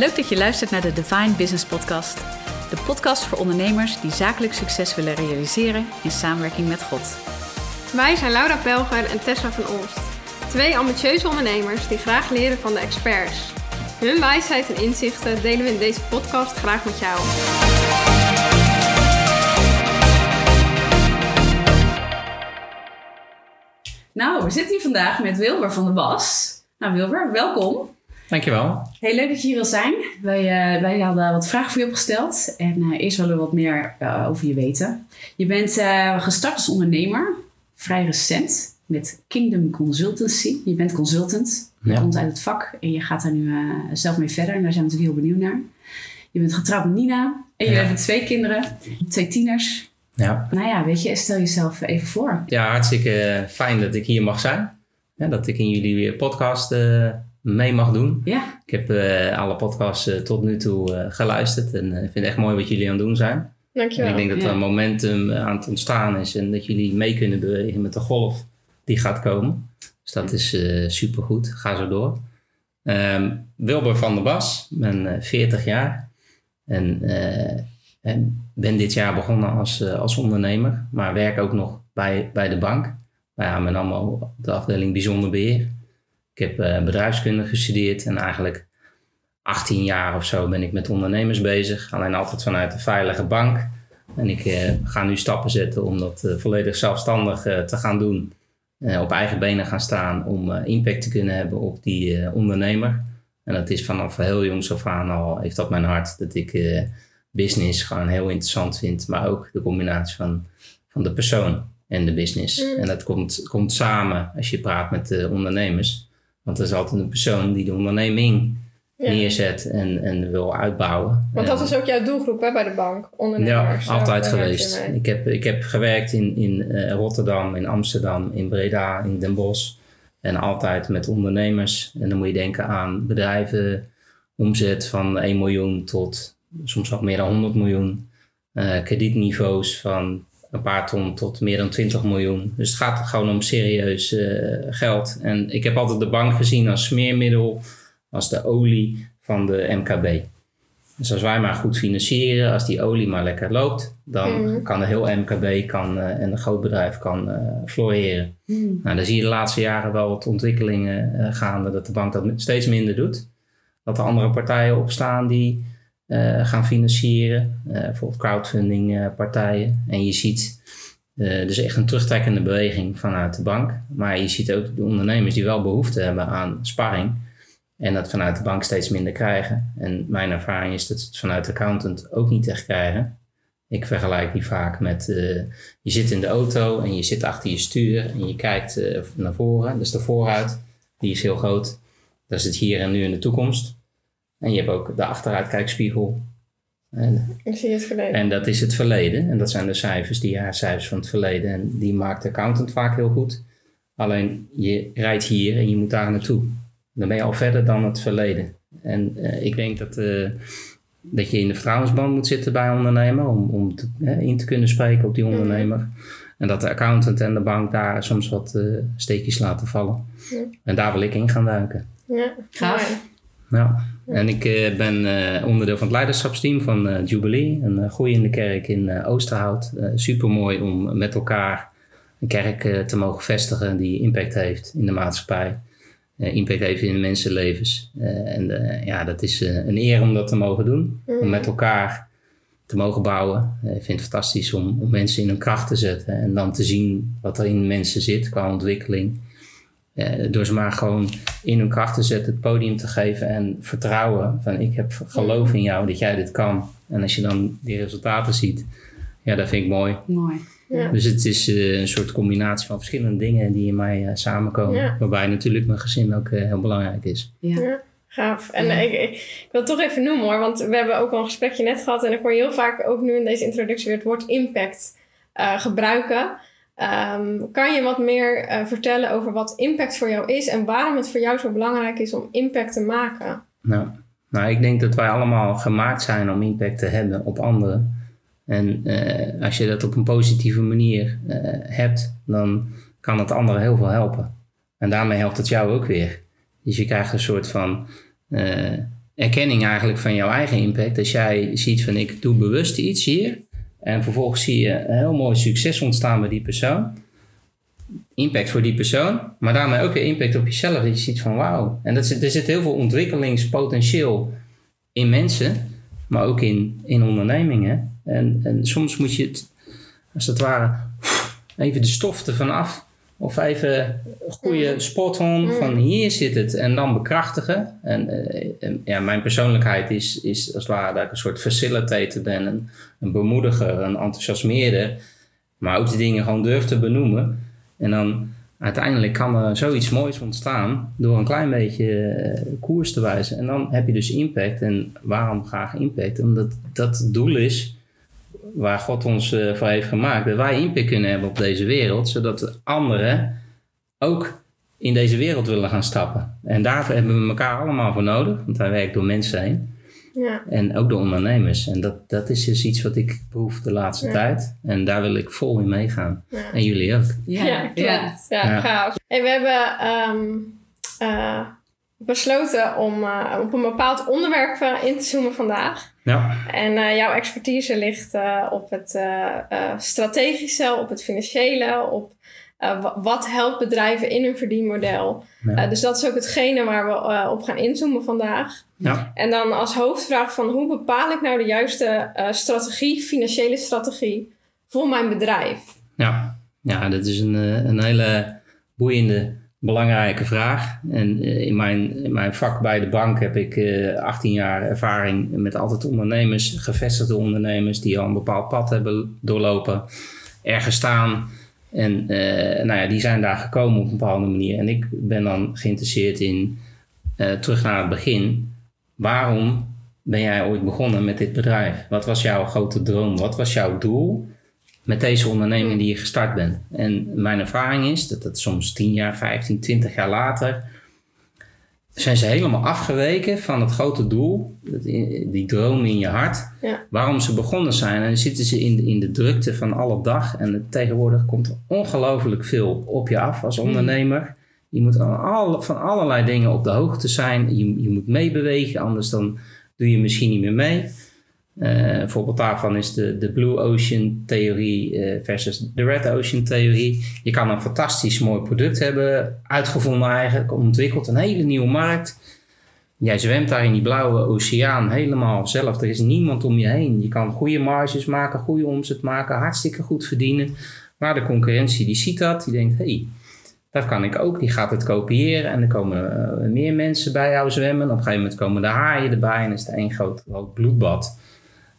Leuk dat je luistert naar de Divine Business Podcast. De podcast voor ondernemers die zakelijk succes willen realiseren in samenwerking met God. Wij zijn Laura Pelger en Tessa van Olst. Twee ambitieuze ondernemers die graag leren van de experts. Hun wijsheid en inzichten delen we in deze podcast graag met jou. Nou, we zitten hier vandaag met Wilber van de Bas. Nou Wilber, welkom. Dankjewel. Heel leuk dat je hier wil zijn. Wij, uh, wij hadden wat vragen voor je opgesteld. En uh, eerst willen we wat meer uh, over je weten. Je bent gestart als ondernemer, vrij recent, met Kingdom Consultancy. Je bent consultant, je Ja. komt uit het vak en je gaat daar nu zelf mee verder. En daar zijn we natuurlijk heel benieuwd naar. Je bent getrouwd met Nina en je Ja. hebt twee kinderen, twee tieners. Ja. Nou ja, weet je, stel jezelf even voor. ja, hartstikke fijn dat ik hier mag zijn. Ja, dat ik in jullie weer podcast eh, mee mag doen. Ja, Ik heb eh, alle podcasts eh, tot nu toe eh, geluisterd en eh, ik vind het echt mooi wat jullie aan het doen zijn. En Dankjewel. ik denk dat Ja. er een momentum aan het ontstaan is en dat jullie mee kunnen bewegen met de golf die gaat komen. Dus dat is eh supergoed. Ga zo door. Ehm, Wilber van der Bas, ik ben eh, 40 jaar en, eh, en ben dit jaar begonnen als, als ondernemer, maar werk ook nog bij, bij de bank. Bij AMN op de afdeling Bijzonder Beheer. Ik heb eh, bedrijfskunde gestudeerd en eigenlijk 18 jaar of zo ben ik met ondernemers bezig. Alleen altijd vanuit een veilige bank. En ik eh, ga nu stappen zetten om dat eh, volledig zelfstandig te gaan doen. Op eigen benen gaan staan om impact te kunnen hebben op die ondernemer. En dat is vanaf heel jongs af aan al, heeft dat mijn hart. Dat ik business gewoon heel interessant vind. Maar ook de combinatie van, van de persoon en de business. Mm. En dat komt, komt samen als je praat met de ondernemers. Want er is altijd een persoon die de onderneming Ja. neerzet en, en wil uitbouwen. Want dat is ook jouw doelgroep hè, bij de bank, ja, ondernemers. Zo, altijd geweest. Ik heb, ik heb gewerkt in, in eh, Rotterdam, in Amsterdam, in Breda, in Den Bosch. En altijd met ondernemers. En dan moet je denken aan bedrijven, omzet van 1 miljoen tot soms al meer dan 100 miljoen. Eh, kredietniveaus van een paar ton tot meer dan 20 miljoen. Dus het gaat gewoon om serieus eh, geld. En ik heb altijd de bank gezien als smeermiddel, als de olie van de MKB. Dus als wij maar goed financieren, als die olie maar lekker loopt, dan Mhm. kan de heel MKB kan, eh, en een groot bedrijf kan eh, floreren. Hmm. Nou, dan zie je de laatste jaren wel wat ontwikkelingen gaande, dat de bank dat steeds minder doet. Dat er andere partijen opstaan die gaan financieren, eh, bijvoorbeeld crowdfunding eh, partijen. En je ziet eh dus echt een terugtrekkende beweging vanuit de bank. Maar je ziet ook de ondernemers die wel behoefte hebben aan sparring. En dat vanuit de bank steeds minder krijgen. En mijn ervaring is dat ze het vanuit de accountant ook niet echt krijgen. Ik vergelijk die vaak met, eh, je zit in de auto en je zit achter je stuur en je kijkt eh, naar voren. Dus de vooruit, die is heel groot. Dat is het hier en nu in de toekomst. En je hebt ook de achteruitkijkspiegel. En, Ik zie het verleden. en dat is het verleden. En dat zijn de cijfers, die jaarcijfers van het verleden. En die maakt de accountant vaak heel goed. Alleen je rijdt hier en je moet daar naartoe. Dan ben je al verder dan het verleden. En eh, ik denk dat, eh, dat je in de vertrouwensband moet zitten bij een ondernemer. Om, om te- in te kunnen spreken op die ondernemer. En dat de accountant en de bank daar soms wat eh, steekjes laten vallen. Ja. En daar wil ik in gaan duiken. Ja, Gaaf. Ja. En ik eh, ben eh, onderdeel van het leiderschapsteam van eh, Jubilee, een uh, groeiende kerk in eh, Oosterhout. Super mooi om met elkaar een kerk te mogen vestigen die impact heeft in de maatschappij. Eh, impact heeft in de mensenlevens. Eh, en ja, dat is eh, een eer om dat te mogen doen. Om met elkaar te mogen bouwen. Eh, ik vind het fantastisch om, om mensen in hun kracht te zetten. En dan te zien wat er in mensen zit qua ontwikkeling. Eh, door ze maar gewoon in hun kracht te zetten, het podium te geven en vertrouwen van ik heb geloof in jou dat jij dit kan. En als je dan die resultaten ziet, ja, dat vind ik mooi. Mooi. Ja. Dus het is eh, een soort combinatie van verschillende dingen die in mij eh, samenkomen. Ja. Waarbij natuurlijk mijn gezin ook heel belangrijk is. Ja. Ja. Gaaf. En Ja. ik, ik, ik wil het toch even noemen hoor, want we hebben ook al een gesprekje net gehad en ik hoor heel vaak ook nu in deze introductie weer het woord impact eh, gebruiken. Ehm, kan je wat meer eh, vertellen over wat impact voor jou is en waarom het voor jou zo belangrijk is om impact te maken? Nou, nou, ik denk dat wij allemaal gemaakt zijn om impact te hebben op anderen. En eh, als je dat op een positieve manier eh, hebt, dan kan het anderen heel veel helpen. En daarmee helpt het jou ook weer. Dus je krijgt een soort van erkenning eigenlijk van jouw eigen impact. Als jij ziet van ik doe bewust iets hier. En vervolgens zie je een heel mooi succes ontstaan bij die persoon. Impact voor die persoon. Maar daarmee ook weer impact op jezelf. Dat je ziet van wauw. En dat er zit heel veel ontwikkelingspotentieel in mensen. Maar ook in, in ondernemingen. En, en soms moet je het als het ware even de stof ervan af. Of even een goede spot on van hier zit het. En dan bekrachtigen. En, eh, en ja, mijn persoonlijkheid is, is als het ware dat ik een soort facilitator ben. Een, een bemoediger, een enthousiasmeerder. Maar ook die dingen gewoon durf te benoemen. En dan uiteindelijk kan er zoiets moois ontstaan door een klein beetje eh, koers te wijzen. En dan heb je dus impact. En waarom graag impact? Omdat dat het doel is waar God ons eh, voor heeft gemaakt. Dat wij impact kunnen hebben op deze wereld. Zodat de anderen ook in deze wereld willen gaan stappen. En daarvoor hebben we elkaar allemaal voor nodig. Want wij werken door mensen heen. Ja. En ook de ondernemers. En dat, dat is dus iets wat ik behoef de laatste Ja. tijd. En daar wil ik vol in meegaan. Ja. En jullie ook. Ja, Ja, klopt. ja. Ja, Ja. gaaf. En we hebben ehm, eh, besloten om eh, op een bepaald onderwerp in te zoomen vandaag. Ja, En eh, jouw expertise ligt eh, op het eh, strategische, op het financiële, op wa- wat helpt bedrijven in hun verdienmodel. Ja. Dus dat is ook hetgene waar we op gaan inzoomen vandaag. ja, En dan als hoofdvraag van hoe bepaal ik nou de juiste strategie, financiële strategie voor mijn bedrijf? ja. ja dat is een, een hele boeiende, belangrijke vraag. En eh, in mijn, in mijn vak bij de bank heb ik eh 18 jaar ervaring met altijd ondernemers, gevestigde ondernemers die al een bepaald pad hebben doorlopen, ergens staan. En eh, nou ja, die zijn daar gekomen op een bepaalde manier. En ik ben dan geïnteresseerd in terug naar het begin. Waarom ben jij ooit begonnen met dit bedrijf? Wat was jouw grote droom? Wat was jouw doel met deze onderneming die je gestart bent? En mijn ervaring is dat het soms 10 jaar, 15, 20 jaar later zijn ze helemaal afgeweken van het grote doel, dat- die droom in je hart, Ja. waarom ze begonnen zijn. En dan zitten ze in de, in de drukte van alle dag. En tegenwoordig komt er ongelooflijk veel op je af als ondernemer. Je moet alle, van allerlei dingen op de hoogte zijn. Je, je moet meebewegen, anders dan doe je misschien niet meer mee. Eh, een voorbeeld daarvan is de, de Blue Ocean theorie eh, versus de Red Ocean theorie. Je kan een fantastisch mooi product hebben, uitgevonden eigenlijk, ontwikkeld, een hele nieuwe markt. Jij zwemt daar in die blauwe oceaan helemaal zelf. Er is niemand om je heen. Je kan goede marges maken, goede omzet maken, hartstikke goed verdienen. Maar de concurrentie die ziet dat, die denkt, hé, hey, dat kan ik ook. Die gaat het kopiëren en er komen eh, meer mensen bij jou zwemmen. Op een gegeven moment komen de haaien erbij en is het één groot, groot bloedbad.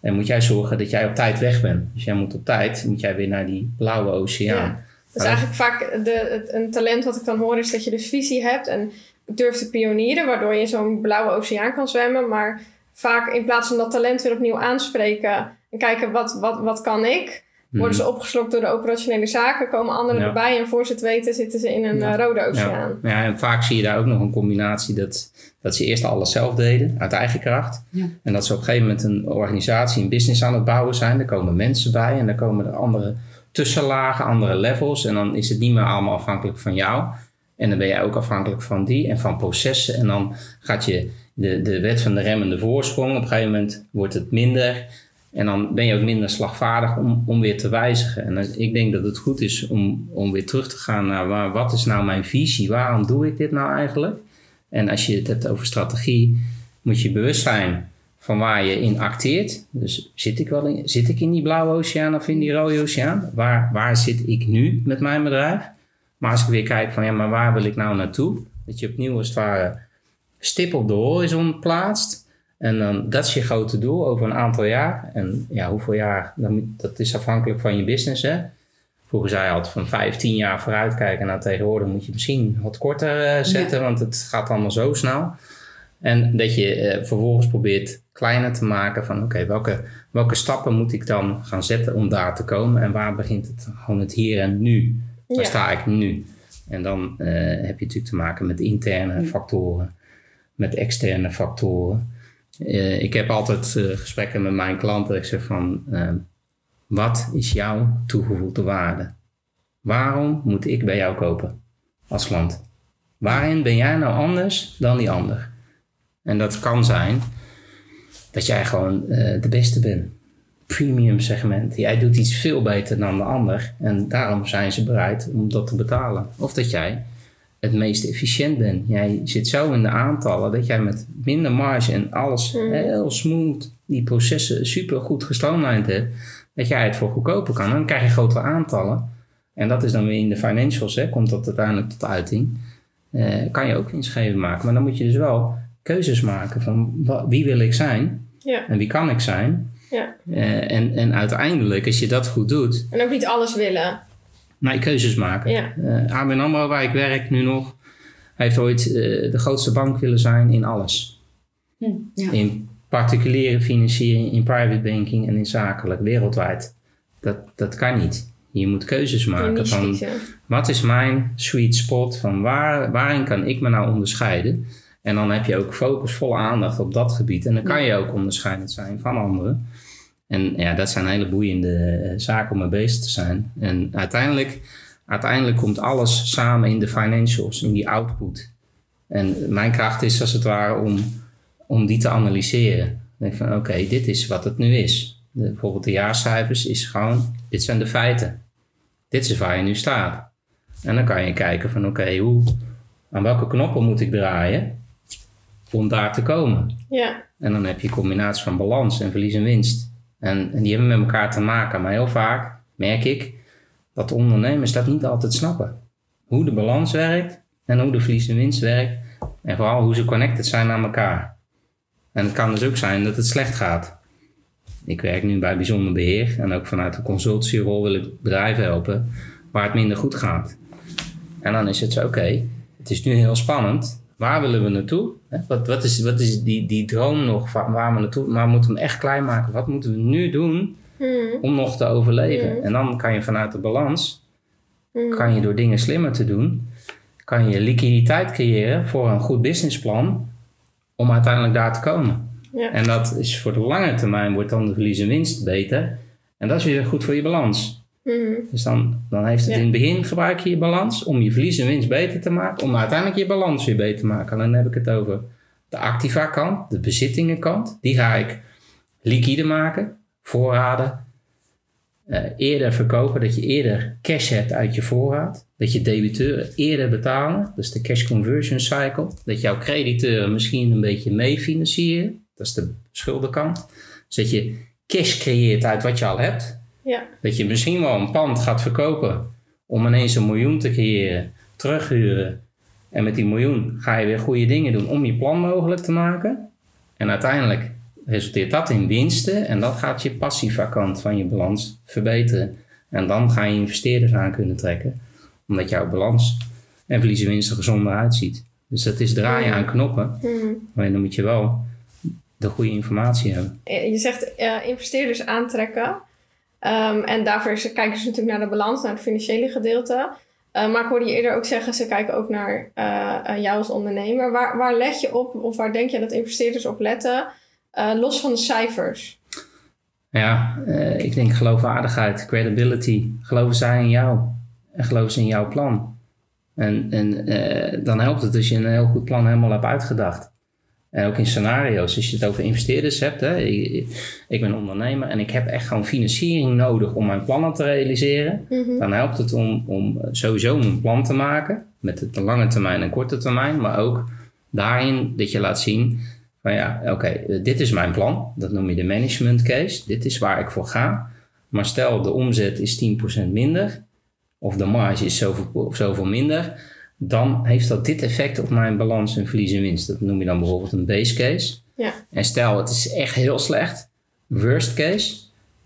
En moet jij zorgen dat jij op tijd weg bent. Dus jij moet op tijd, moet jij weer naar die blauwe oceaan. Ja. Dus eigenlijk vaak de, een talent wat ik dan hoor is dat je dus visie hebt en durft te pionieren, waardoor je in zo'n blauwe oceaan kan zwemmen. Maar vaak in plaats van dat talent weer opnieuw aanspreken en kijken wat, wat, wat kan ik, worden ze opgeslokt door de operationele zaken, komen anderen Mhm. Ja. erbij en voor ze het weten zitten ze in een Ja. eh, rode Ja. oceaan. ja, en vaak zie je daar ook nog een combinatie dat, dat ze eerst alles zelf deden, uit eigen kracht. Ja. En dat ze op een gegeven moment een organisatie, een business aan het bouwen zijn. Er komen mensen bij en dan komen er andere tussenlagen, andere levels. En dan is het niet meer allemaal afhankelijk van jou. En dan ben jij ook afhankelijk van die en van processen. En dan gaat je de, de wet van de remmende voorsprong. Op een gegeven moment wordt het minder. En dan ben je ook minder slagvaardig om, om weer te wijzigen. En ik denk dat het goed is om, om weer terug te gaan naar waar, wat is nou mijn visie? Waarom doe ik dit nou eigenlijk? En als je het hebt over strategie, moet je bewust zijn van waar je in acteert. Dus zit ik, wel in, zit ik in die blauwe oceaan of in die rode oceaan? Waar, waar zit ik nu met mijn bedrijf? Maar als ik weer kijk van ja, maar waar wil ik nou naartoe? Dat je opnieuw als het ware stip op de horizon plaatst. En dan, dat is je grote doel over een aantal jaar. En ja, hoeveel jaar, dat is afhankelijk van je business. Hè? Vroeger zei je altijd van 15 jaar vooruit kijken. Nou, tegenwoordig moet je misschien wat korter eh, zetten, want het gaat allemaal zo snel. En dat je eh, vervolgens probeert kleiner te maken van oké, welke, welke stappen moet ik dan gaan zetten om daar te komen? En waar begint het gewoon het hier en nu? Waar Ja. sta ik nu? En dan eh, heb je natuurlijk te maken met interne factoren, met externe factoren. Eh, ik heb altijd eh, gesprekken met mijn klanten. Ik zeg van, eh, wat is jouw toegevoegde waarde? Waarom moet ik bij jou kopen als klant? Waarin ben jij nou anders dan die ander? En dat kan zijn dat jij gewoon eh, de beste bent. Premium segment. Jij doet iets veel beter dan de ander. En daarom zijn ze bereid om dat te betalen. Of dat jij het meest efficiënt bent. Jij zit zo in de aantallen dat jij met minder marge en alles Mm. heel smooth, die processen super goed gestroomlijnd hebt, dat jij het voor goedkoper kan. En dan krijg je grotere aantallen. En dat is dan weer in de financials, hè, komt dat uiteindelijk tot uiting. Eh, kan je ook winstgevend maken. Maar dan moet je dus wel keuzes maken van wie wil ik zijn Ja. en wie kan ik zijn. Ja. Eh, en, en uiteindelijk, als je dat goed doet, En ook niet alles willen. Je keuzes maken. Ja. Eh, ABN AMRO, waar ik werk nu nog, heeft ooit eh, de grootste bank willen zijn in alles. Hm, ja. In particuliere financiering, in private banking en in zakelijk, wereldwijd. Dat, dat kan niet. Je moet keuzes En maken van wat is mijn sweet spot, van waar, waarin kan ik me nou onderscheiden. En dan heb je ook focus, volle aandacht op dat gebied. En dan kan je ook onderscheidend zijn van anderen. En ja, dat zijn hele boeiende eh, zaken om mee bezig te zijn. En uiteindelijk, uiteindelijk komt alles samen in de financials, in die output. En mijn kracht is als het ware om, om die te analyseren. Denk van oké, dit is wat het nu is. De, bijvoorbeeld de jaarcijfers is gewoon, dit zijn de feiten. Dit is waar je nu staat. En dan kan je kijken van oké, hoe, aan welke knoppen moet ik draaien om daar te komen. Ja. En dan heb je een combinatie van balans en verlies en winst. En, en die hebben met elkaar te maken. Maar heel vaak merk ik dat de ondernemers dat niet altijd snappen. Hoe de balans werkt en hoe de verlies en winst werkt. En vooral hoe ze connected zijn aan elkaar. En het kan dus ook zijn dat het slecht gaat. Ik werk nu bij bijzonder beheer en ook vanuit de consultancyrol wil ik bedrijven helpen waar het minder goed gaat. En dan is het zo, oké, het is nu heel spannend. Waar willen we naartoe? Wat, wat is, wat is die, die droom nog waar we naartoe? Maar we moeten hem echt klein maken. Wat moeten we nu doen Hmm. om nog te overleven? Mm. En dan kan je vanuit de balans, Hmm. kan je door dingen slimmer te doen, kan je liquiditeit creëren voor een goed businessplan om uiteindelijk daar te komen. Ja. En dat is voor de lange termijn wordt dan de verlies en winst beter. En dat is weer goed voor je balans. Hmm. Dus dan, dan heeft het Ja. in het begin gebruik je je balans om je verlies en winst beter te maken, om uiteindelijk je balans weer beter te maken. En dan heb ik het over de activa kant, de bezittingenkant. Die ga ik liquide maken, voorraden, eh, eerder verkopen, dat je eerder cash hebt uit je voorraad. Dat je debiteuren eerder betalen, dus de cash conversion cycle. Dat jouw crediteuren misschien een beetje mee financieren, dat is de schuldenkant. Dus dat je cash creëert uit wat je al hebt. Ja. Dat je misschien wel een pand gaat verkopen om ineens een miljoen te creëren, terughuren. En met die miljoen ga je weer goede dingen doen om je plan mogelijk te maken. En uiteindelijk resulteert dat in winsten en dat gaat je passieve kant van je balans verbeteren. En dan ga je investeerders aan kunnen trekken, omdat jouw balans en verlies en winst er gezonder uitziet. Dus dat is draaien aan knoppen, Hmm. maar dan moet je wel de goede informatie hebben. Je zegt eh, investeerders aantrekken. Ehm, en daarvoor kijken ze natuurlijk naar de balans, naar het financiële gedeelte. Eh, maar ik hoorde je eerder ook zeggen, ze kijken ook naar eh, eh, jou als ondernemer. Waar, waar let je op, of waar denk je dat investeerders op letten, los van de cijfers? Ja, ik denk geloofwaardigheid, credibility. Geloven zij in jou en geloven ze in jouw plan. En, en dan helpt het als je een heel goed plan helemaal hebt uitgedacht. En ook in scenario's, als je het over investeerders hebt. Hè, ik, ik ben ondernemer en ik heb echt gewoon financiering nodig om mijn plannen te realiseren. Mhm. Dan helpt het om, om sowieso een plan te maken. Met de lange termijn en korte termijn. Maar ook daarin dat je laat zien van ja, oké, eh, dit is mijn plan. Dat noem je de management case. Dit is waar ik voor ga. Maar stel de omzet is 10% minder. Of de marge is zoveel, of zoveel minder. Dan heeft dat dit effect op mijn balans en verlies en winst. Dat noem je dan bijvoorbeeld een base case. Ja. En stel het is echt heel slecht. Worst case.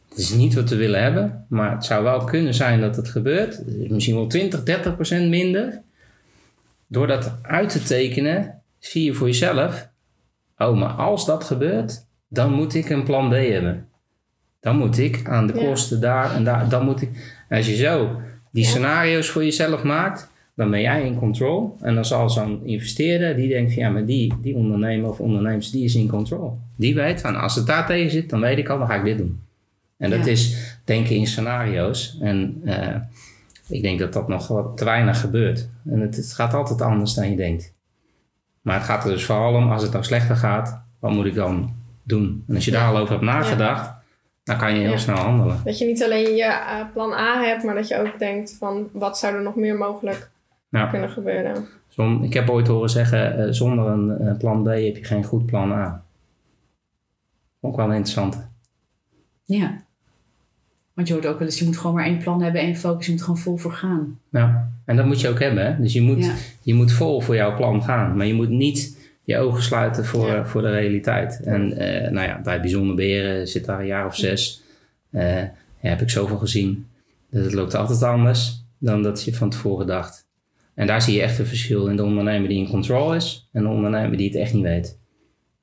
Het is niet wat we willen hebben. Maar het zou wel kunnen zijn dat het gebeurt. Misschien wel 20, 30% minder. Door dat uit te tekenen zie je voor jezelf. Oh, maar als dat gebeurt, dan moet ik een plan B hebben. Dan moet ik aan de Ja. kosten daar en daar. Dan moet ik. Als je zo die Ja. scenario's voor jezelf maakt, dan ben jij in control. En dan zal zo'n investeerder die denkt: van, ja, maar die, die ondernemer of ondernemers, die is in control. Die weet van als het daar tegen zit, dan weet ik al, dan ga ik dit doen. En dat Ja. is denken in scenario's. En eh, ik denk dat dat nog wat te weinig gebeurt. En het, het gaat altijd anders dan je denkt. Maar het gaat er dus vooral om, als het nou slechter gaat, wat moet ik dan doen? En als je daar al over hebt nagedacht, dan kan je heel snel handelen. Dat je niet alleen je eh, plan A hebt, maar dat je ook denkt van wat zou er nog meer mogelijk Nou, kunnen gebeuren. zon- ik heb ooit horen zeggen, eh, zonder een eh, plan B heb je geen goed plan A. Ook wel interessant. Ja. Want je hoort ook wel eens, je moet gewoon maar één plan hebben, één focus, je moet gewoon vol voor gaan. Nou, en dat moet je ook hebben. Hè? Dus je moet, Ja. je moet vol voor jouw plan gaan. Maar je moet niet je ogen sluiten voor, Ja. eh, voor de realiteit. En eh, nou ja, bij bijzonder beren zit daar een jaar of zes. eh, ja, heb ik zoveel gezien. Dat het loopt altijd anders dan dat je van tevoren dacht. En daar zie je echt een verschil in de ondernemer die in control is en de ondernemer die het echt niet weet.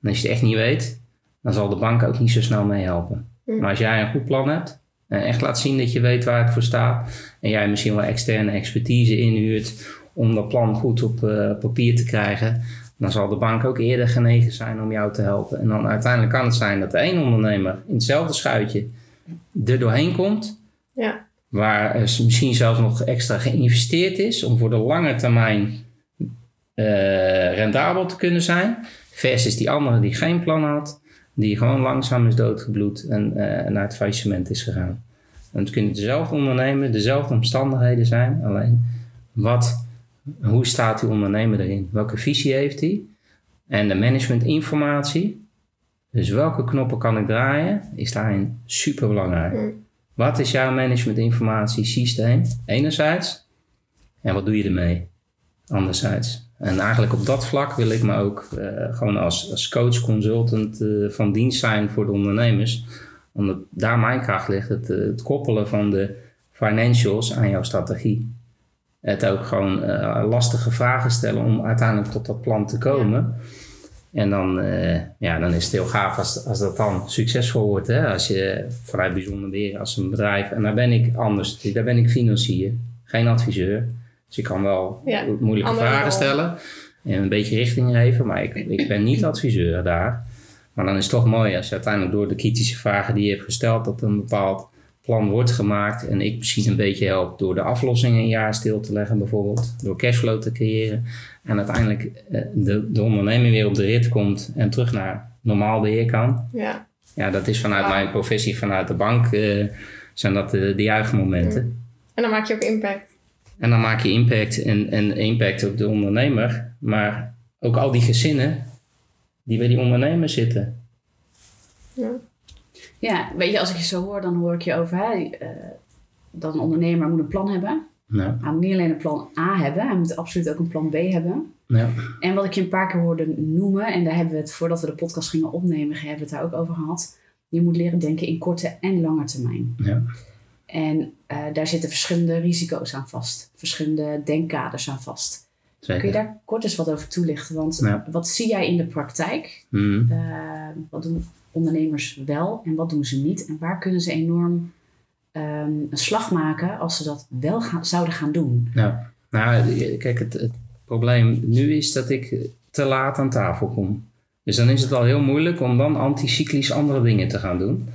En als je het echt niet weet, dan zal de bank ook niet zo snel meehelpen. Mm. Maar als jij een goed plan hebt en echt laat zien dat je weet waar het voor staat en jij misschien wel externe expertise inhuurt om dat plan goed op eh, papier te krijgen, dan zal de bank ook eerder genegen zijn om jou te helpen. En dan uiteindelijk kan het zijn dat de één ondernemer in hetzelfde schuitje er doorheen komt, Ja. Waar er misschien zelfs nog extra geïnvesteerd is om voor de lange termijn eh, rendabel te kunnen zijn, versus die andere die geen plan had, die gewoon langzaam is doodgebloed en eh, naar het faillissement is gegaan. En het kunnen dezelfde ondernemer, dezelfde omstandigheden zijn, alleen wat, hoe staat die ondernemer erin? Welke visie heeft hij? En de managementinformatie, dus welke knoppen kan ik draaien, is daarin super belangrijk. Wat is jouw managementinformatie systeem? Enerzijds. En wat doe je ermee? Anderzijds. En eigenlijk op dat vlak wil ik me ook eh, gewoon als, als coach, consultant eh, van dienst zijn voor de ondernemers. Omdat daar mijn kracht ligt. Het, eh, het koppelen van de financials aan jouw strategie. Het ook gewoon lastige vragen stellen om uiteindelijk tot dat plan te komen. En dan, eh, ja, dan is het heel gaaf als, als dat dan succesvol wordt. Hè? Als je vanuit bijzonder weer als een bedrijf. En daar ben ik anders. Daar ben ik financier, geen adviseur. Dus ik kan wel Ja, moeilijke vragen stellen. En een beetje richting geven. Maar ik, ik ben niet adviseur daar. Maar dan is het toch mooi als je uiteindelijk door de kritische vragen die je hebt gesteld. dat een bepaald plan wordt gemaakt. En ik misschien een beetje help door de aflossingen een jaar stil te leggen bijvoorbeeld. Door cashflow te creëren. En uiteindelijk eh, de, de onderneming weer op de rit komt en terug naar normaal beheer kan. Ja. Ja, dat is vanuit mijn professie, vanuit de bank, eh, zijn dat de, de juichmomenten. En dan maak je ook impact. En dan maak je impact en, en impact op de ondernemer. Maar ook al die gezinnen die bij die ondernemer zitten. Ja. Ja, weet je, als ik je zo hoor, dan hoor ik je over, hè, eh, dat een ondernemer moet een plan hebben. Nou, Hij moet niet alleen een plan A hebben, hij moet absoluut ook een plan B hebben. ja. En wat ik je een paar keer hoorde noemen, en daar hebben we het voordat we de podcast gingen opnemen, hebben we het daar ook over gehad. Je moet leren denken in korte en lange termijn. Ja. En eh, daar zitten verschillende risico's aan vast, verschillende denkkaders aan vast. Kun je daar kort eens wat over toelichten? Want Ja. wat zie jij in de praktijk? Mhm. Eh, wat doen ondernemers wel en wat doen ze niet? En waar kunnen ze enorm ehm, een slag maken als ze dat wel gaan, zouden gaan doen? Ja. Nou, kijk, het, het probleem nu is dat ik te laat aan tafel kom. Dus dan is het al heel moeilijk om dan anticyclisch andere dingen te gaan doen.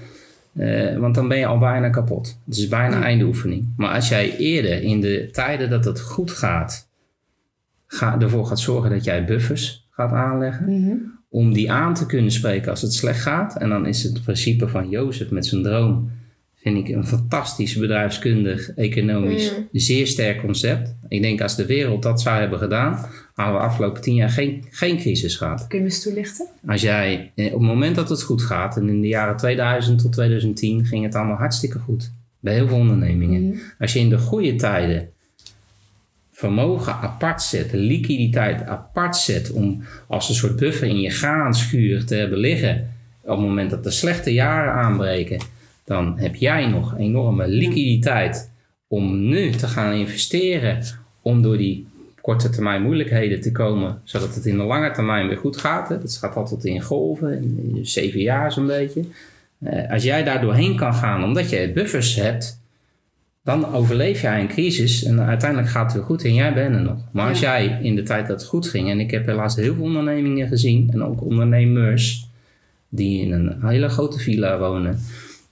Eh, want dan ben je al bijna kapot. Het is bijna Ja. einde oefening. Maar als jij eerder in de tijden dat het goed gaat, ga, ervoor gaat zorgen dat jij buffers gaat aanleggen. Om die aan te kunnen spreken als het slecht gaat. En dan is het principe van Jozef met zijn droom. Vind ik een fantastisch bedrijfskundig, economisch, Mm. zeer sterk concept. Ik denk als de wereld dat zou hebben gedaan, hadden we afgelopen tien jaar geen, geen crisis gehad. Kun je me eens toelichten? Als jij, eh, op het moment dat het goed gaat, en in de jaren 2000 tot 2010 ging het allemaal hartstikke goed. Bij heel veel ondernemingen. Mhm. Als je in de goede tijden vermogen apart zet, liquiditeit apart zet, om als een soort buffer in je graanschuur te hebben liggen, op het moment dat de slechte jaren aanbreken, dan heb jij nog enorme liquiditeit om nu te gaan investeren, om door die korte termijn moeilijkheden te komen, zodat het in de lange termijn weer goed gaat. Dat gaat altijd in golven, in zeven jaar zo'n beetje. Eh, als jij daar doorheen kan gaan, omdat je buffers hebt, dan overleef jij een crisis en uiteindelijk gaat het weer goed en jij bent er nog. Maar als jij in de tijd dat het goed ging, en ik heb helaas heel veel ondernemingen gezien en ook ondernemers die in een hele grote villa wonen,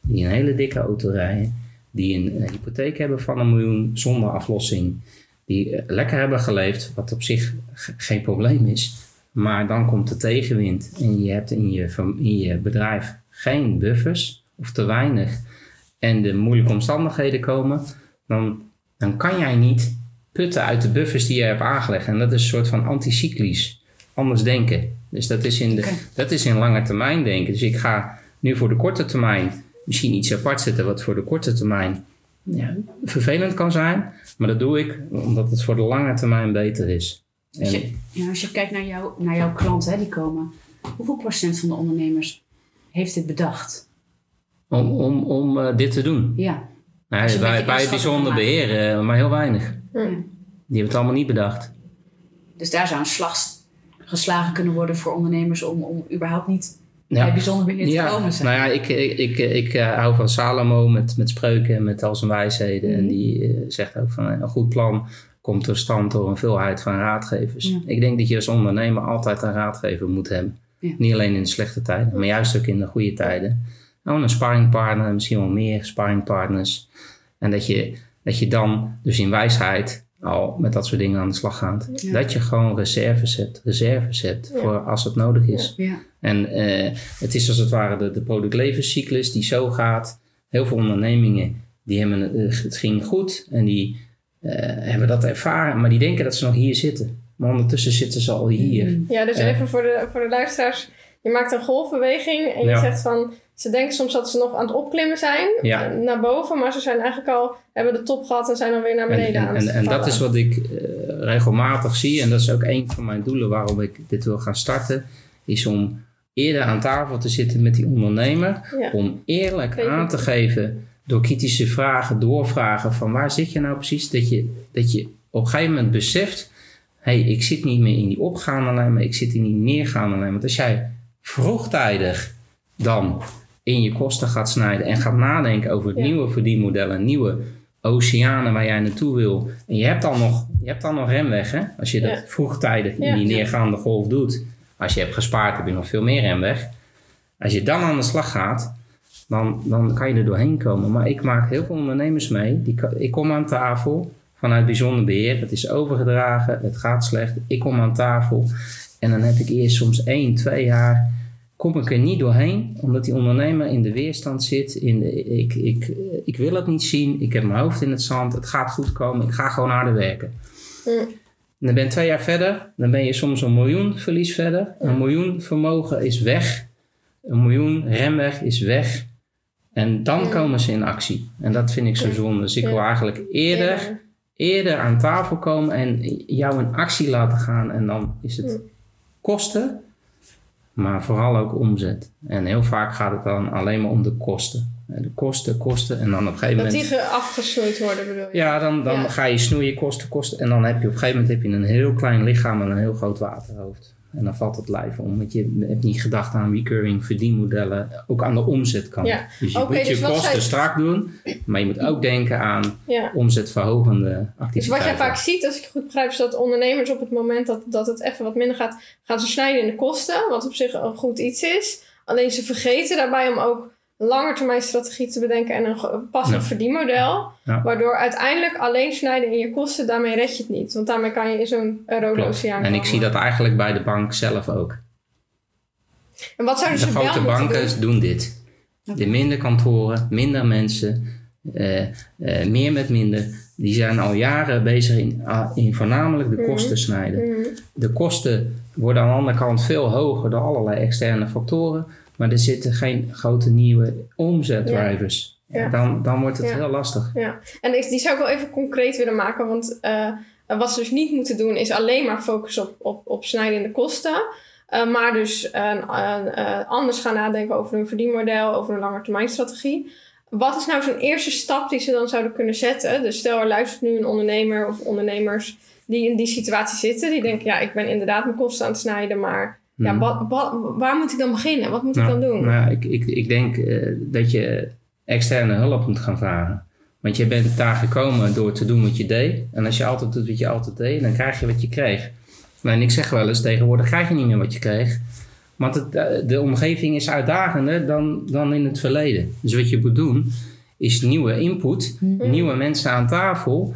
die een hele dikke auto rijden, die een eh, hypotheek hebben van een miljoen zonder aflossing, die eh, lekker hebben geleefd, wat op zich geen probleem is. Maar dan komt de tegenwind en je hebt in je, in je bedrijf geen buffers of te weinig en de moeilijke omstandigheden komen, dan, dan kan jij niet putten uit de buffers die je hebt aangelegd. En dat is een soort van anticyclisch, anders denken. Dus dat is, in de, dat is in lange termijn denken. Dus ik ga nu voor de korte termijn misschien iets apart zetten wat voor de korte termijn ja, vervelend kan zijn. Maar dat doe ik omdat het voor de lange termijn beter is. Als je, ja, als je kijkt naar, jou, naar jouw klanten hè, die komen, hoeveel procent van de ondernemers heeft dit bedacht? om om, om eh, dit te doen. Ja. Met bij, het bijzonder beheer, eh, maar heel weinig. Hm. Ja. Die hebben het allemaal niet bedacht. Dus daar zou een slag geslagen kunnen worden voor ondernemers om, om überhaupt niet Ja. bij bijzonder beheer te Ja, komen zijn. nou ja, ik, ik, ik, ik eh, hou van Salomo met, met spreuken en met al zijn wijsheden. En Mhm. die eh, zegt ook van eh, een goed plan komt tot stand door een veelheid van raadgevers. Ja. Ik denk dat je als ondernemer altijd een raadgever moet hebben. Ja. Niet alleen in de slechte tijden, maar juist ook in de goede tijden. Gewoon een sparringpartner, misschien wel meer sparringpartners. En dat je, dat je dan dus in wijsheid al met dat soort dingen aan de slag gaat. Ja. Dat je gewoon reserves hebt, reserves hebt Ja. voor als het nodig is. Ja. En eh, het is als het ware de, de productlevenscyclus die zo gaat. Heel veel ondernemingen die hebben het, eh, ging goed en die eh, hebben dat ervaren, maar die denken dat ze nog hier zitten. Maar ondertussen zitten ze al hier. Ja, dus even voor de, voor de luisteraars. Je maakt een golfbeweging en je zegt van... Ze denken soms dat ze nog aan het opklimmen zijn Ja. eh, naar boven, maar ze zijn eigenlijk al, hebben de top gehad en zijn dan weer naar En, beneden en, aan en, het en dat vallen. is wat ik eh, regelmatig zie. En dat is ook een van mijn doelen waarom ik dit wil gaan starten. Is om eerder aan tafel te zitten met die ondernemer. Ja. Om eerlijk aan te geven door kritische vragen, doorvragen van waar zit je nou precies. Dat je, dat je op een gegeven moment beseft. Hé, hey, ik zit niet meer in die opgaande lijn, maar ik zit in die neergaande lijn. Want als jij vroegtijdig dan in je kosten gaat snijden en gaat nadenken over het Ja. nieuwe verdienmodellen, nieuwe oceanen waar jij naartoe wil. En je hebt dan nog, je hebt dan nog remweg, hè? Als je dat Ja. vroegtijdig in die neergaande golf doet. Als je hebt gespaard, heb je nog veel meer remweg. Als je dan aan de slag gaat, dan, dan kan je er doorheen komen. Maar ik maak heel veel ondernemers mee. Die, ik kom aan tafel vanuit bijzonder beheer. Het is overgedragen, het gaat slecht. Ik kom aan tafel en dan heb ik eerst soms één, twee jaar kom ik er niet doorheen, omdat die ondernemer in de weerstand zit. In de, ik, ik, ik wil het niet zien, ik heb mijn hoofd in het zand, het gaat goed komen, ik ga gewoon harder werken. Mm. En dan ben je twee jaar verder, dan ben je soms een miljoen verlies verder. Een miljoen vermogen is weg, een miljoen remweg is weg. En dan komen ze in actie. En dat vind ik zo zonde. Dus ik wil eigenlijk eerder, eerder aan tafel komen en jou in actie laten gaan. En dan is het kosten, maar vooral ook omzet. En heel vaak gaat het dan alleen maar om de kosten. En De kosten, kosten. En dan op een gegeven Dat moment... die ge- afgesnoeid worden bedoel je? Ja, dan, dan Ja. ga je snoeien, kosten, kosten. En dan heb je op een gegeven moment heb je een heel klein lichaam en een heel groot waterhoofd. En dan valt het lijf om. Want je hebt niet gedacht aan recurring verdienmodellen. Ook aan de omzetkant. Ja. Dus je moet je dus wat kosten zij- strak doen. Maar je moet ook denken aan Ja. omzetverhogende activiteiten. Dus wat jij vaak ziet, als ik het goed begrijp, is dat ondernemers op het moment dat, dat het even wat minder gaat, gaan ze snijden in de kosten. Wat op zich een goed iets is. Alleen ze vergeten daarbij om ook langetermijn strategie te bedenken en een passend Ja. verdienmodel. Ja. Waardoor uiteindelijk alleen snijden in je kosten, daarmee red je het niet. Want daarmee kan je in zo'n rode oceaan En ik zie dat eigenlijk bij de bank zelf ook. En wat zouden De ze wel grote moeten banken doen? doen dit. De minder kantoren, minder mensen, eh, eh, meer met minder. Die zijn al jaren bezig in, ah, in voornamelijk de Mhm. kosten snijden. Mhm. De kosten worden aan de andere kant veel hoger door allerlei externe factoren. Maar er zitten geen grote nieuwe omzetdrivers. Ja. Dan, dan wordt het Ja. heel lastig. Ja, en ik- die zou ik wel even concreet willen maken. Want eh, wat ze dus niet moeten doen is alleen maar focussen op, op, op snijden in de kosten. Eh, maar dus eh, anders gaan nadenken over hun verdienmodel, over een langetermijnstrategie. Wat is nou zo'n eerste stap die ze dan zouden kunnen zetten? Dus stel er luistert nu een ondernemer of ondernemers die in die situatie zitten. Die denken, ja, ik ben inderdaad mijn kosten aan het snijden, maar ja, wat, wat, waar moet ik dan beginnen? Wat moet ik Nou, dan doen? Nou, ik, ik, ik denk eh, dat je externe hulp moet gaan vragen. Want je bent daar gekomen door te doen wat je deed. En als je altijd doet wat je altijd deed, dan krijg je wat je kreeg. En ik zeg wel eens, tegenwoordig krijg je niet meer wat je kreeg. Want het, eh, de omgeving is uitdagender dan, dan in het verleden. Dus wat je moet doen, is nieuwe input, nieuwe mensen aan tafel.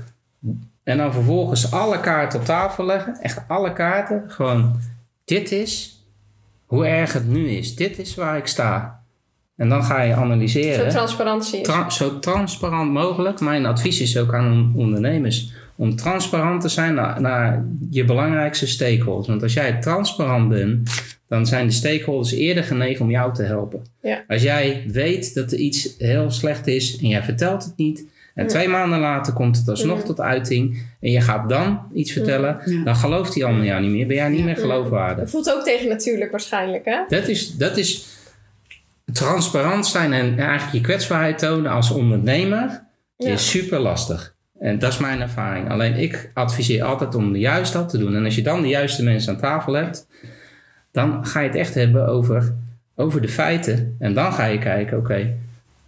En dan vervolgens alle kaarten op tafel leggen. Echt alle kaarten. Gewoon dit is hoe erg het nu is. Dit is waar ik sta. En dan ga je analyseren. Zo transparantie. Tra- zo transparant mogelijk. Mijn advies is ook aan on- ondernemers om transparant te zijn naar, naar je belangrijkste stakeholders. Want als jij transparant bent, dan zijn de stakeholders eerder genegen om jou te helpen. Ja. Als jij weet dat er iets heel slecht is en jij vertelt het niet, en Ja. twee maanden later komt het alsnog tot uiting en je gaat dan iets vertellen, Ja. dan gelooft hij allemaal jou niet meer. Ben jij niet Ja. meer geloofwaardig. Het voelt ook tegen natuurlijk waarschijnlijk, hè? Dat is, dat is transparant zijn en eigenlijk je kwetsbaarheid tonen als ondernemer Ja. is super lastig. En dat is mijn ervaring. Alleen ik adviseer altijd om de juiste stap te doen. En als je dan de juiste mensen aan tafel hebt, dan ga je het echt hebben over, over de feiten. En dan ga je kijken, oké,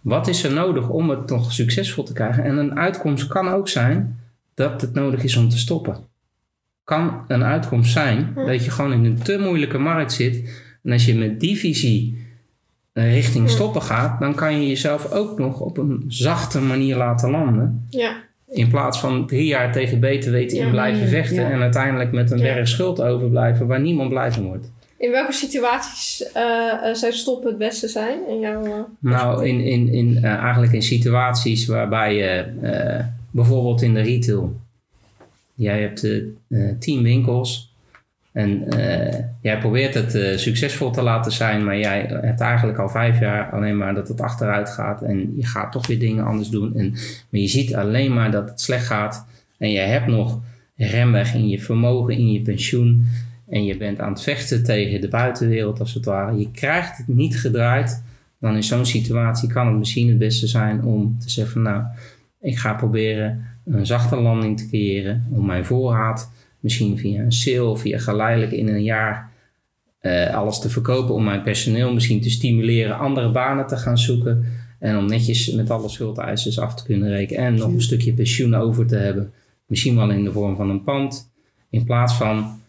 wat is er nodig om het nog succesvol te krijgen? En een uitkomst kan ook zijn dat het nodig is om te stoppen. Kan een uitkomst zijn dat je gewoon in een te moeilijke markt zit. En als je met die visie eh, richting stoppen gaat, dan kan je jezelf ook nog op een zachte manier laten landen. Ja. In plaats van drie jaar tegen beter weten in Ja, blijven vechten ja. en uiteindelijk met een Ja. berg schuld overblijven waar niemand blij van wordt. In welke situaties zou stoppen het beste zijn? In jouw, eh, Nou, in, in, in, eigenlijk in situaties waarbij je bijvoorbeeld in de retail, jij hebt tien winkels en jij probeert het succesvol te laten zijn, maar jij hebt eigenlijk al vijf jaar alleen maar dat het achteruit gaat en je gaat toch weer dingen anders doen. En, maar je ziet alleen maar dat het slecht gaat en je hebt nog remweg in je vermogen, in je pensioen en je bent aan het vechten tegen de buitenwereld als het ware. Je krijgt het niet gedraaid dan in zo'n situatie kan het misschien het beste zijn om te zeggen van nou, ik ga proberen een zachte landing te creëren om mijn voorraad misschien via een sale of via geleidelijk in een jaar eh, alles te verkopen om mijn personeel misschien te stimuleren andere banen te gaan zoeken en om netjes met alle schuldeisers af te kunnen rekenen en nog een stukje pensioen over te hebben. Misschien wel in de vorm van een pand in plaats van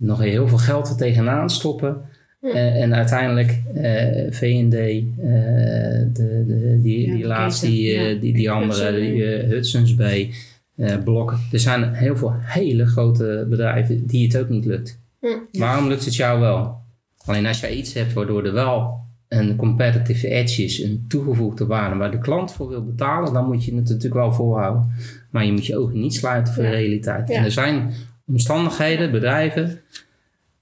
nog heel veel geld er tegenaan stoppen eh, en uiteindelijk eh VND, eh, de, de, die, Ja, die de laatst, keten, die, die, die andere, die, Hudson's Bay, Blok. Er zijn heel veel hele grote bedrijven die het ook niet lukt. Waarom lukt het jou wel? Alleen als jij iets hebt waardoor er wel een competitive edge is, een toegevoegde waarde waar de klant voor wil betalen, dan moet je het natuurlijk wel volhouden. Maar je moet je ogen niet sluiten voor de realiteit. En er zijn omstandigheden, bedrijven,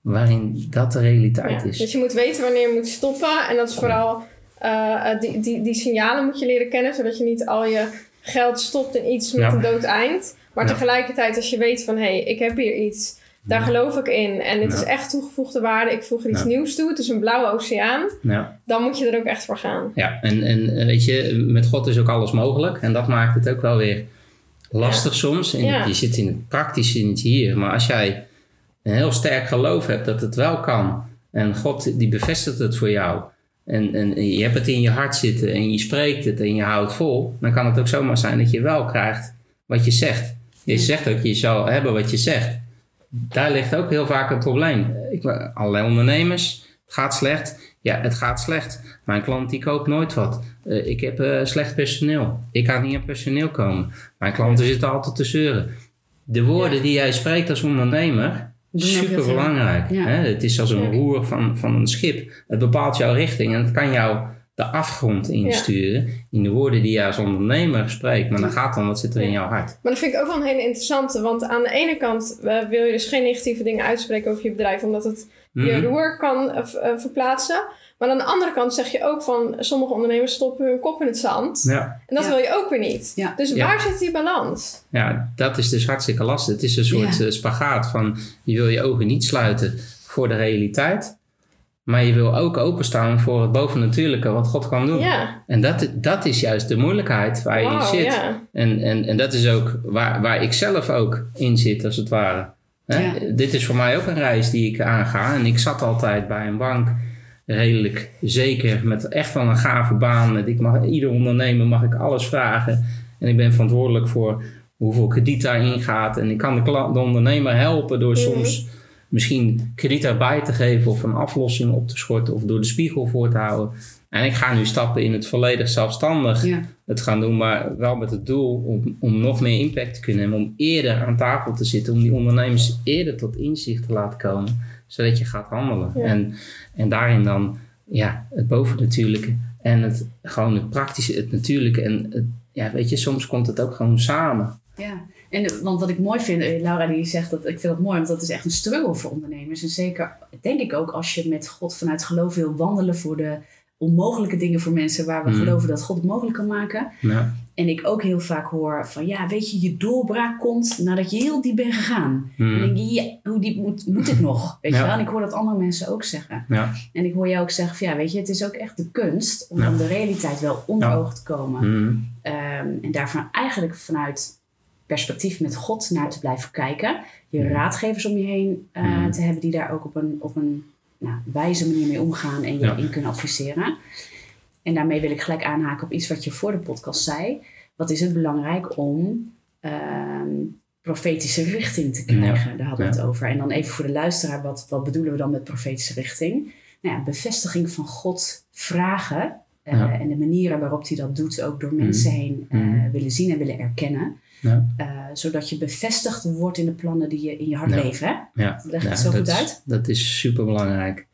waarin dat de realiteit ja. is. Dus je moet weten wanneer je moet stoppen. En dat is vooral eh, eh, die, die, die signalen moet je leren kennen, zodat je niet al je geld stopt in iets met Ja. een dood eind. Maar Ja. tegelijkertijd, als je weet van hé, hey, ik heb hier iets, daar geloof ik in. En dit is echt toegevoegde waarde. Ik voeg er iets nieuws toe. Het is een blauwe oceaan. Ja. Dan moet je er ook echt voor gaan. Ja, en, en eh, weet je, met God is ook alles mogelijk. En dat maakt het ook wel weer lastig soms. En Ja. Je zit in het praktische in het hier. Maar als jij een heel sterk geloof hebt dat het wel kan. En God die bevestigt het voor jou. En, en je hebt het in je hart zitten en je spreekt het en je houdt vol. Dan kan het ook zomaar zijn dat je wel krijgt wat je zegt. Je zegt ook, je zal hebben wat je zegt. Daar ligt ook heel vaak een probleem. Ik, allerlei ondernemers, het gaat slecht. Ja, het gaat slecht. Mijn klant die koopt nooit wat. Eh, ik heb eh, slecht personeel. Ik kan niet aan personeel komen. Mijn klanten zitten altijd te zeuren. De woorden Ja. die jij spreekt als ondernemer, super belangrijk. Ja. Hè? Het is als een roer van, van een schip. Het bepaalt jouw richting en het kan jou de afgrond insturen in de woorden die je als ondernemer spreekt. Maar dan gaat dan, wat zit er in jouw hart? Maar dat vind ik ook wel een hele interessante. Want aan de ene kant eh, wil je dus geen negatieve dingen uitspreken over je bedrijf. Omdat het je Mhm. roer kan eh, eh, verplaatsen. Maar aan de andere kant zeg je ook van... Sommige ondernemers stoppen hun kop in het zand. Ja. En dat Ja. wil je ook weer niet. Ja. Dus Ja. waar zit die balans? Ja, dat is dus hartstikke lastig. Het is een soort Ja. eh, spagaat van je wil je ogen niet sluiten voor de realiteit. Maar je wil ook openstaan voor het bovennatuurlijke wat God kan doen. Ja, En dat, dat is juist de moeilijkheid waar je in zit. ja. En, en, en dat is ook waar, waar ik zelf ook in zit, als het ware. Ja. Dit is voor mij ook een reis die ik aanga. En ik zat altijd bij een bank redelijk zeker met echt wel een gave baan. Met Ik mag, ieder ondernemer mag ik alles vragen. En ik ben verantwoordelijk voor hoeveel krediet daarin gaat. En ik kan de, kla- de ondernemer helpen door Mhm. soms misschien krediet erbij te geven of een aflossing op te schorten of door de spiegel voor te houden. En ik ga nu stappen in het volledig zelfstandig Ja. het gaan doen, maar wel met het doel om, om nog meer impact te kunnen hebben, om eerder aan tafel te zitten, om die ondernemers eerder tot inzicht te laten komen. zodat je gaat handelen. Ja. En, en daarin dan ja, het bovennatuurlijke en het, gewoon het praktische, het natuurlijke. En het, ja, weet je, soms komt het ook gewoon samen. Ja, en, want wat ik mooi vind, eh, Laura die zegt dat, ik vind dat mooi, want dat is echt een struggle voor ondernemers. En zeker, denk ik ook, als je met God vanuit geloof wil wandelen voor de onmogelijke dingen voor mensen waar we Mhm. geloven dat God het mogelijk kan maken. Ja, En ik ook heel vaak hoor van, ja, weet je, je doorbraak komt nadat je heel diep bent gegaan. En Hmm. dan denk je, ja, hoe diep moet, moet het nog? Weet Ja. je wel? En ik hoor dat andere mensen ook zeggen. ja. En ik hoor jou ook zeggen van, ja, weet je, het is ook echt de kunst om de realiteit wel onder ogen te komen. Hmm. Ehm, en daarvan eigenlijk vanuit perspectief met God naar te blijven kijken. Je raadgevers om je heen eh, te hebben die daar ook op een, op een nou, wijze manier mee omgaan en je Ja. in kunnen adviseren. En daarmee wil ik gelijk aanhaken op iets wat je voor de podcast zei. Wat is het belangrijk om ehm, profetische richting te krijgen? Daar hadden we Ja. het over. En dan even voor de luisteraar, wat, wat bedoelen we dan met profetische richting? Nou ja, bevestiging van God vragen. eh. En de manieren waarop hij dat doet, ook door mensen heen eh, Mhm. willen zien en willen erkennen. Ja. Eh, zodat je bevestigd wordt in de plannen die je in je hart leven. Hè? Ja, Leg ik ja, het zo dat goed uit? Dat is super belangrijk.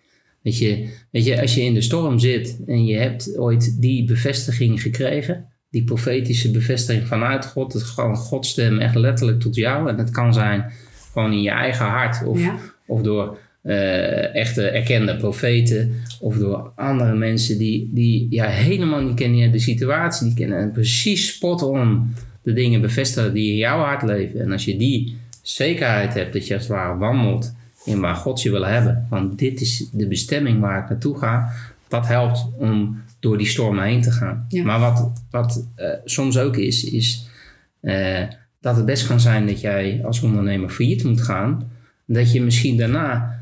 Weet je, weet je, als je in de storm zit en je hebt ooit die bevestiging gekregen, die profetische bevestiging vanuit God, het is gewoon Gods stem echt letterlijk tot jou. En het kan zijn gewoon in je eigen hart of, Ja. of door eh, echte erkende profeten of door andere mensen die, die ja, helemaal niet kennen de situatie, die kennen en precies spot on de dingen bevestigen die in jouw hart leven. En als je die zekerheid hebt dat je als het ware wandelt in waar God je wil hebben, want dit is de bestemming waar ik naartoe ga, dat helpt om door die stormen heen te gaan. Ja. Maar wat, wat eh, soms ook is, is eh, dat het best kan zijn dat jij als ondernemer failliet moet gaan, dat je misschien daarna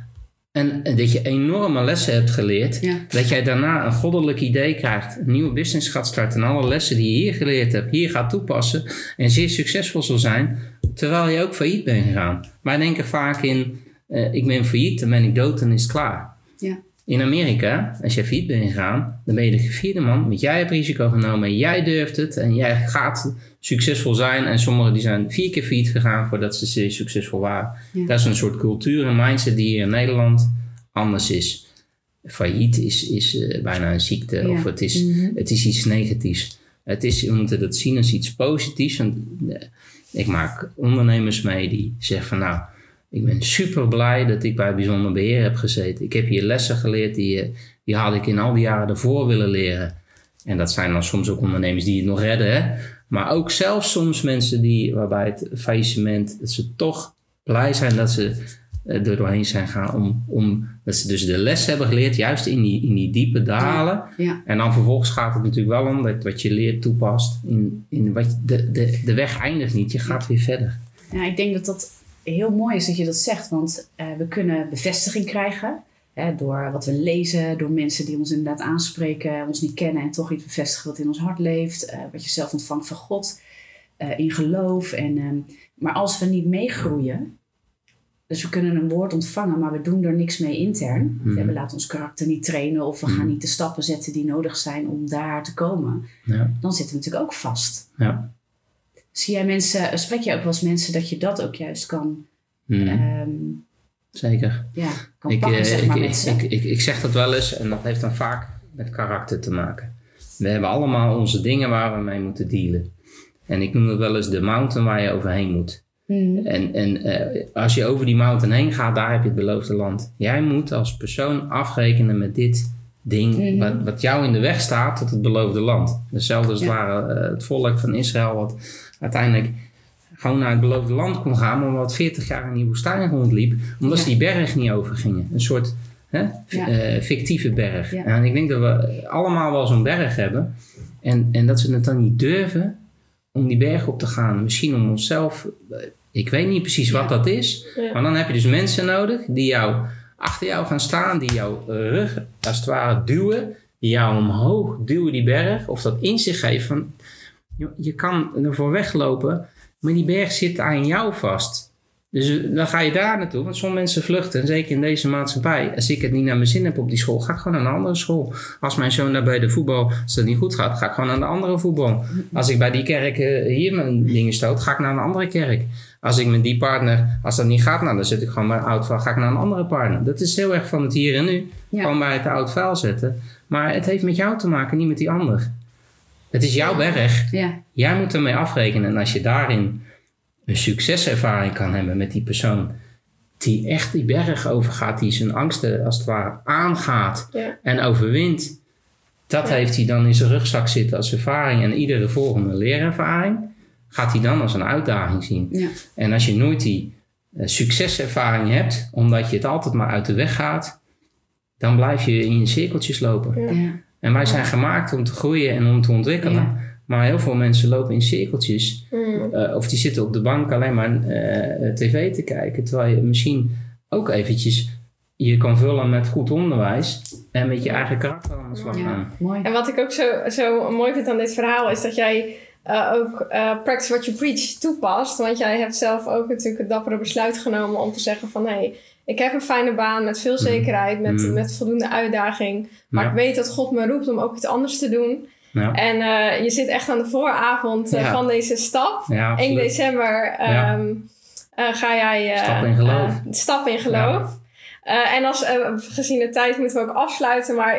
en, dat je enorme lessen hebt geleerd, Ja. dat jij daarna een goddelijk idee krijgt, een nieuwe business gaat starten en alle lessen die je hier geleerd hebt, hier gaat toepassen en zeer succesvol zal zijn, terwijl je ook failliet bent gegaan. Wij denken vaak in, eh, ik ben failliet, dan ben ik dood en is het klaar. Ja. In Amerika, als jij failliet bent gegaan, dan ben je de vierde man, want jij hebt risico genomen, jij durft het en jij gaat succesvol zijn. En sommigen die zijn vier keer failliet gegaan voordat ze zeer succesvol waren. Ja. Dat is een soort cultuur en mindset die hier in Nederland anders is. Failliet is, is eh, bijna een ziekte Ja. of het is, Mhm. het is iets negatiefs. Het is, we moeten dat zien als iets positiefs. Want, eh, ik maak ondernemers mee die zeggen van nou, ik ben super blij dat ik bij bijzonder beheer heb gezeten. Ik heb hier lessen geleerd die, eh, die had ik in al die jaren ervoor willen leren. En dat zijn dan soms ook ondernemers die het nog redden. Hè? Maar ook zelfs soms mensen die, waarbij het faillissement, dat ze toch blij zijn dat ze eh, er doorheen zijn gaan. Om, om, dat ze dus de les hebben geleerd, juist in die, in die diepe dalen. Ja. En dan vervolgens gaat het natuurlijk wel om dat wat je leert toepast. In, in wat, de, de, de weg eindigt niet, je gaat weer verder. Ja, ik denk dat dat heel mooi is dat je dat zegt. Want eh, we kunnen bevestiging krijgen. Hè, door wat we lezen, door mensen die ons inderdaad aanspreken, ons niet kennen en toch iets bevestigen wat in ons hart leeft. eh, wat je zelf ontvangt van God, eh, in geloof. En, ehm, maar als we niet meegroeien, dus we kunnen een woord ontvangen, maar we doen er niks mee intern. Ja, we laten ons karakter niet trainen of we gaan Mhm. niet de stappen zetten die nodig zijn om daar te komen. Ja. Dan zitten we natuurlijk ook vast. Ja. Zie jij mensen, spreek je ook wel eens mensen dat je dat ook juist kan, Mhm. ehm, Zeker. ja, kan Ik, pakken, eh, zeg ik, maar, ik, met ik, ik, ik zeg dat wel eens en dat heeft dan vaak met karakter te maken. We hebben allemaal onze dingen waar we mee moeten dealen. En ik noem het wel eens de mountain waar je overheen moet. Mhm. En, en eh, als je over die mountain heen gaat, daar heb je het beloofde land. Jij moet als persoon afrekenen met dit ding Mhm. wat, wat jou in de weg staat tot het beloofde land. Hetzelfde als het Ja. ware eh, het volk van Israël wat uiteindelijk gewoon naar het beloofde land kon gaan, maar wat 40 jaar in die woestijn rondliep, omdat ze die berg niet overgingen. Een soort hè, Ja. eh, fictieve berg. Ja. En ik denk dat we allemaal wel zo'n berg hebben en, en dat we het dan niet durven om die berg op te gaan. Misschien om onszelf, eh, ik weet niet precies wat dat is, maar dan heb je dus mensen nodig die jou achter jou gaan staan, die jouw rug als het ware duwen, die jou omhoog duwen die berg, of dat in zich geven van je, je kan ervoor weglopen, maar die berg zit aan jou vast. Dus dan ga je daar naartoe, want sommige mensen vluchten, en zeker in deze maatschappij. Als ik het niet naar mijn zin heb op die school, ga ik gewoon naar een andere school. Als mijn zoon daar bij de voetbal, als het niet goed gaat, ga ik gewoon naar een andere voetbal. Als ik bij die kerk eh, hier mijn dingen stoot, ga ik naar een andere kerk. Als ik met die partner, als dat niet gaat, nou, dan zet ik gewoon mijn oud vuil, ga ik naar een andere partner. Dat is heel erg van het hier en nu. Ja. Gewoon bij het oud vuil zetten. Maar het heeft met jou te maken, niet met die ander. Het is jouw berg. Ja. Jij moet ermee afrekenen. En als je daarin een succeservaring kan hebben met die persoon die echt die berg overgaat, die zijn angsten als het ware aangaat Ja. en overwint, dat Ja. heeft hij dan in zijn rugzak zitten als ervaring. En iedere volgende leerervaring gaat hij dan als een uitdaging zien. Ja. En als je nooit die eh, succeservaring hebt, omdat je het altijd maar uit de weg gaat, dan blijf je in je cirkeltjes lopen. En wij zijn gemaakt om te groeien en om te ontwikkelen. Maar heel veel mensen lopen in cirkeltjes. Mm. eh, of die zitten op de bank alleen maar eh, tv te kijken. Terwijl je misschien ook eventjes je kan vullen met goed onderwijs. En met je eigen karakter aan de slag Ja. gaan. Mooi. En wat ik ook zo, zo mooi vind aan dit verhaal is dat jij eh, ook eh, practice what you preach toepast. Want jij hebt zelf ook natuurlijk het dappere besluit genomen om te zeggen van hé, hey, ik heb een fijne baan met veel zekerheid, met, Mm. met voldoende uitdaging. Maar Ja. ik weet dat God me roept om ook iets anders te doen. Ja, En eh, je zit echt aan de vooravond eh, Ja. van deze stap. ja 1 absoluut. december ehm, eh, ga jij... Stap in geloof. stap in geloof. En als, gezien de tijd moeten we ook afsluiten. Maar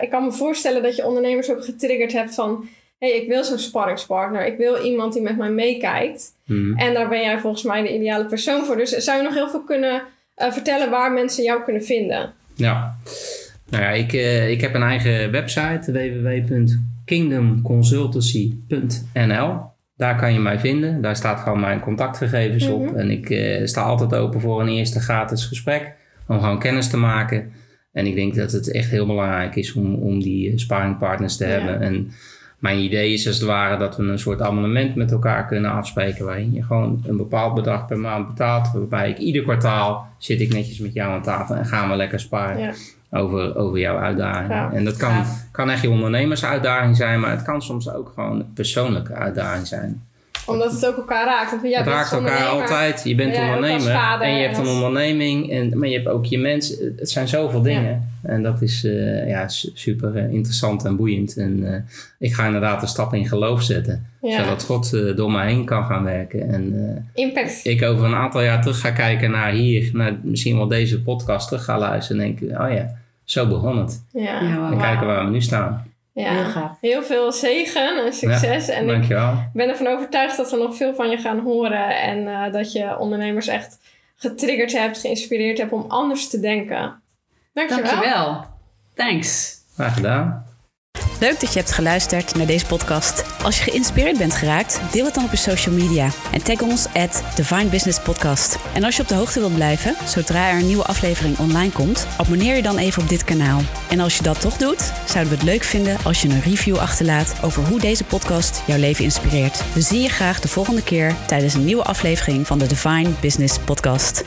ik kan me voorstellen dat je ondernemers ook getriggerd hebt van... Hé, hey, ik wil zo'n sparringspartner. Ik wil iemand die met mij meekijkt. Mhm. En daar ben jij volgens mij de ideale persoon voor. Dus zou je nog heel veel kunnen vertellen waar mensen jou kunnen vinden? Ja. Nou ja, ik, ik heb een eigen website www.kingdomconsultancy.nl. Daar kan je mij vinden. Daar staat gewoon mijn contactgegevens op. Mhm. En ik eh, sta altijd open voor een eerste gratis gesprek. Om gewoon kennis te maken. En ik denk dat het echt heel belangrijk is om, om die eh, sparringpartners te Ja. hebben. En mijn idee is als het ware dat we een soort abonnement met elkaar kunnen afspreken. Waarin je gewoon een bepaald bedrag per maand betaalt. Waarbij ik ieder kwartaal zit ik netjes met jou aan tafel en gaan we lekker sparen Ja. Over, over jouw uitdaging. En dat kan, kan echt je ondernemersuitdaging zijn, maar het kan soms ook gewoon een persoonlijke uitdaging zijn. Omdat het ook elkaar raakt. Want jij het bent raakt als elkaar altijd. Je bent ondernemer vader en je hebt een onderneming, en, maar je hebt ook je mensen. Het zijn zoveel dingen. En dat is eh, ja, su- super eh, interessant en boeiend. En eh, ik ga inderdaad een stap in geloof zetten, Ja. zodat God door mij heen kan gaan werken. En eh, Impact. ik over een aantal jaar terug ga kijken naar hier, naar misschien wel deze podcast terug ga luisteren en denk, oh ja, zo begon het. Ja. Ja. En kijken waar we nu staan. Ja. Heel gaaf. Heel veel zegen en succes. en ik Dankjewel. ben ervan overtuigd dat we nog veel van je gaan horen. En eh, dat je ondernemers echt getriggerd hebt, geïnspireerd hebt om anders te denken. Dankjewel. Dankjewel. Thanks. Graag gedaan. Leuk dat je hebt geluisterd naar deze podcast. Als je geïnspireerd bent geraakt, deel het dan op je social media. En tag ons at Divine Business Podcast. En als je op de hoogte wilt blijven, zodra er een nieuwe aflevering online komt, abonneer je dan even op dit kanaal. En als je dat toch doet, zouden we het leuk vinden als je een review achterlaat over hoe deze podcast jouw leven inspireert. We zien je graag de volgende keer tijdens een nieuwe aflevering van de Divine Business Podcast.